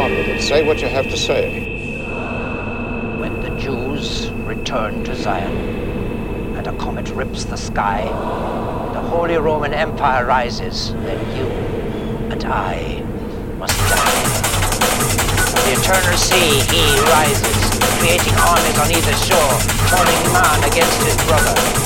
Say what you have to say. When the Jews return to Zion and a comet rips the sky, the Holy Roman Empire rises, then you and I must die. The eternal sea he rises, creating armies on either shore, turning man against his brother.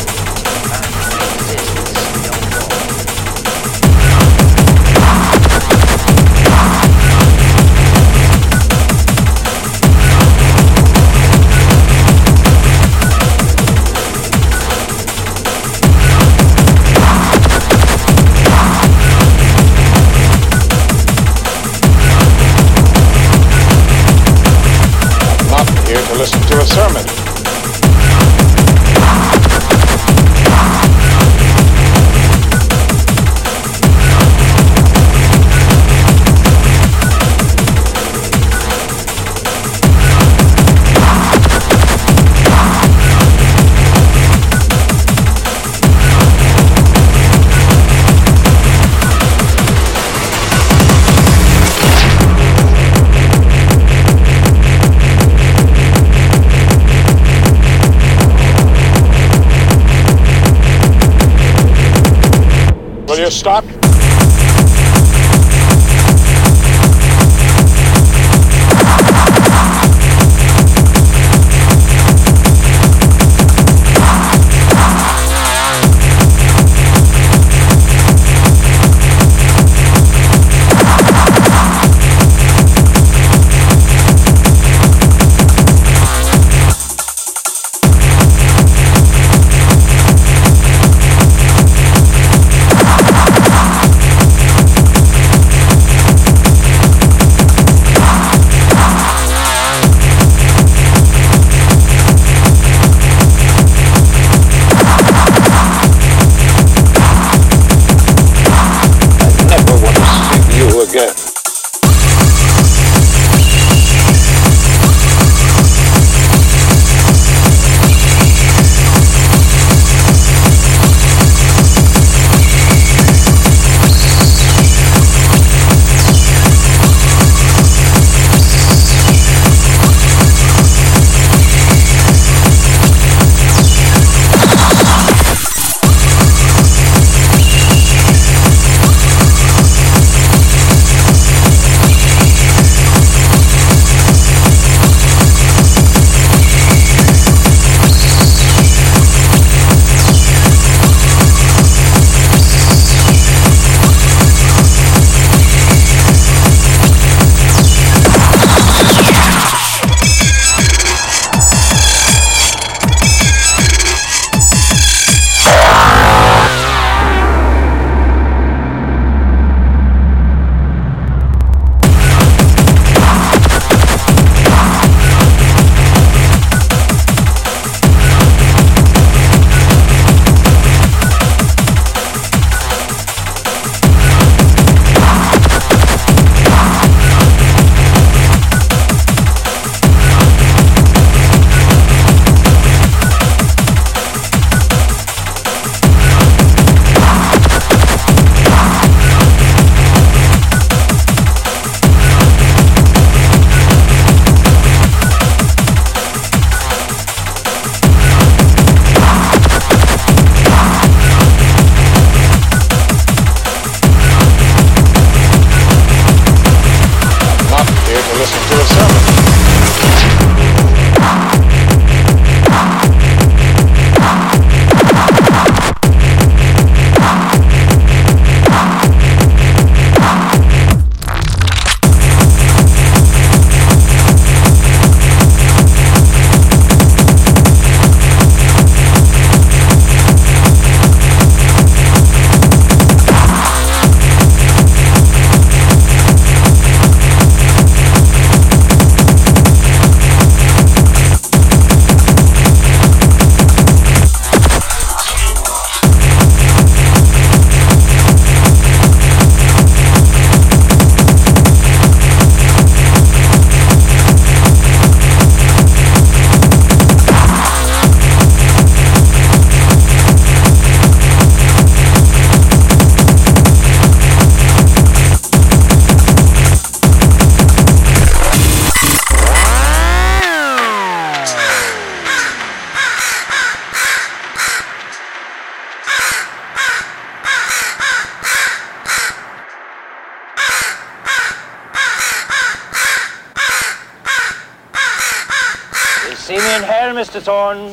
Will you stop? In hell, Mr. Thorn.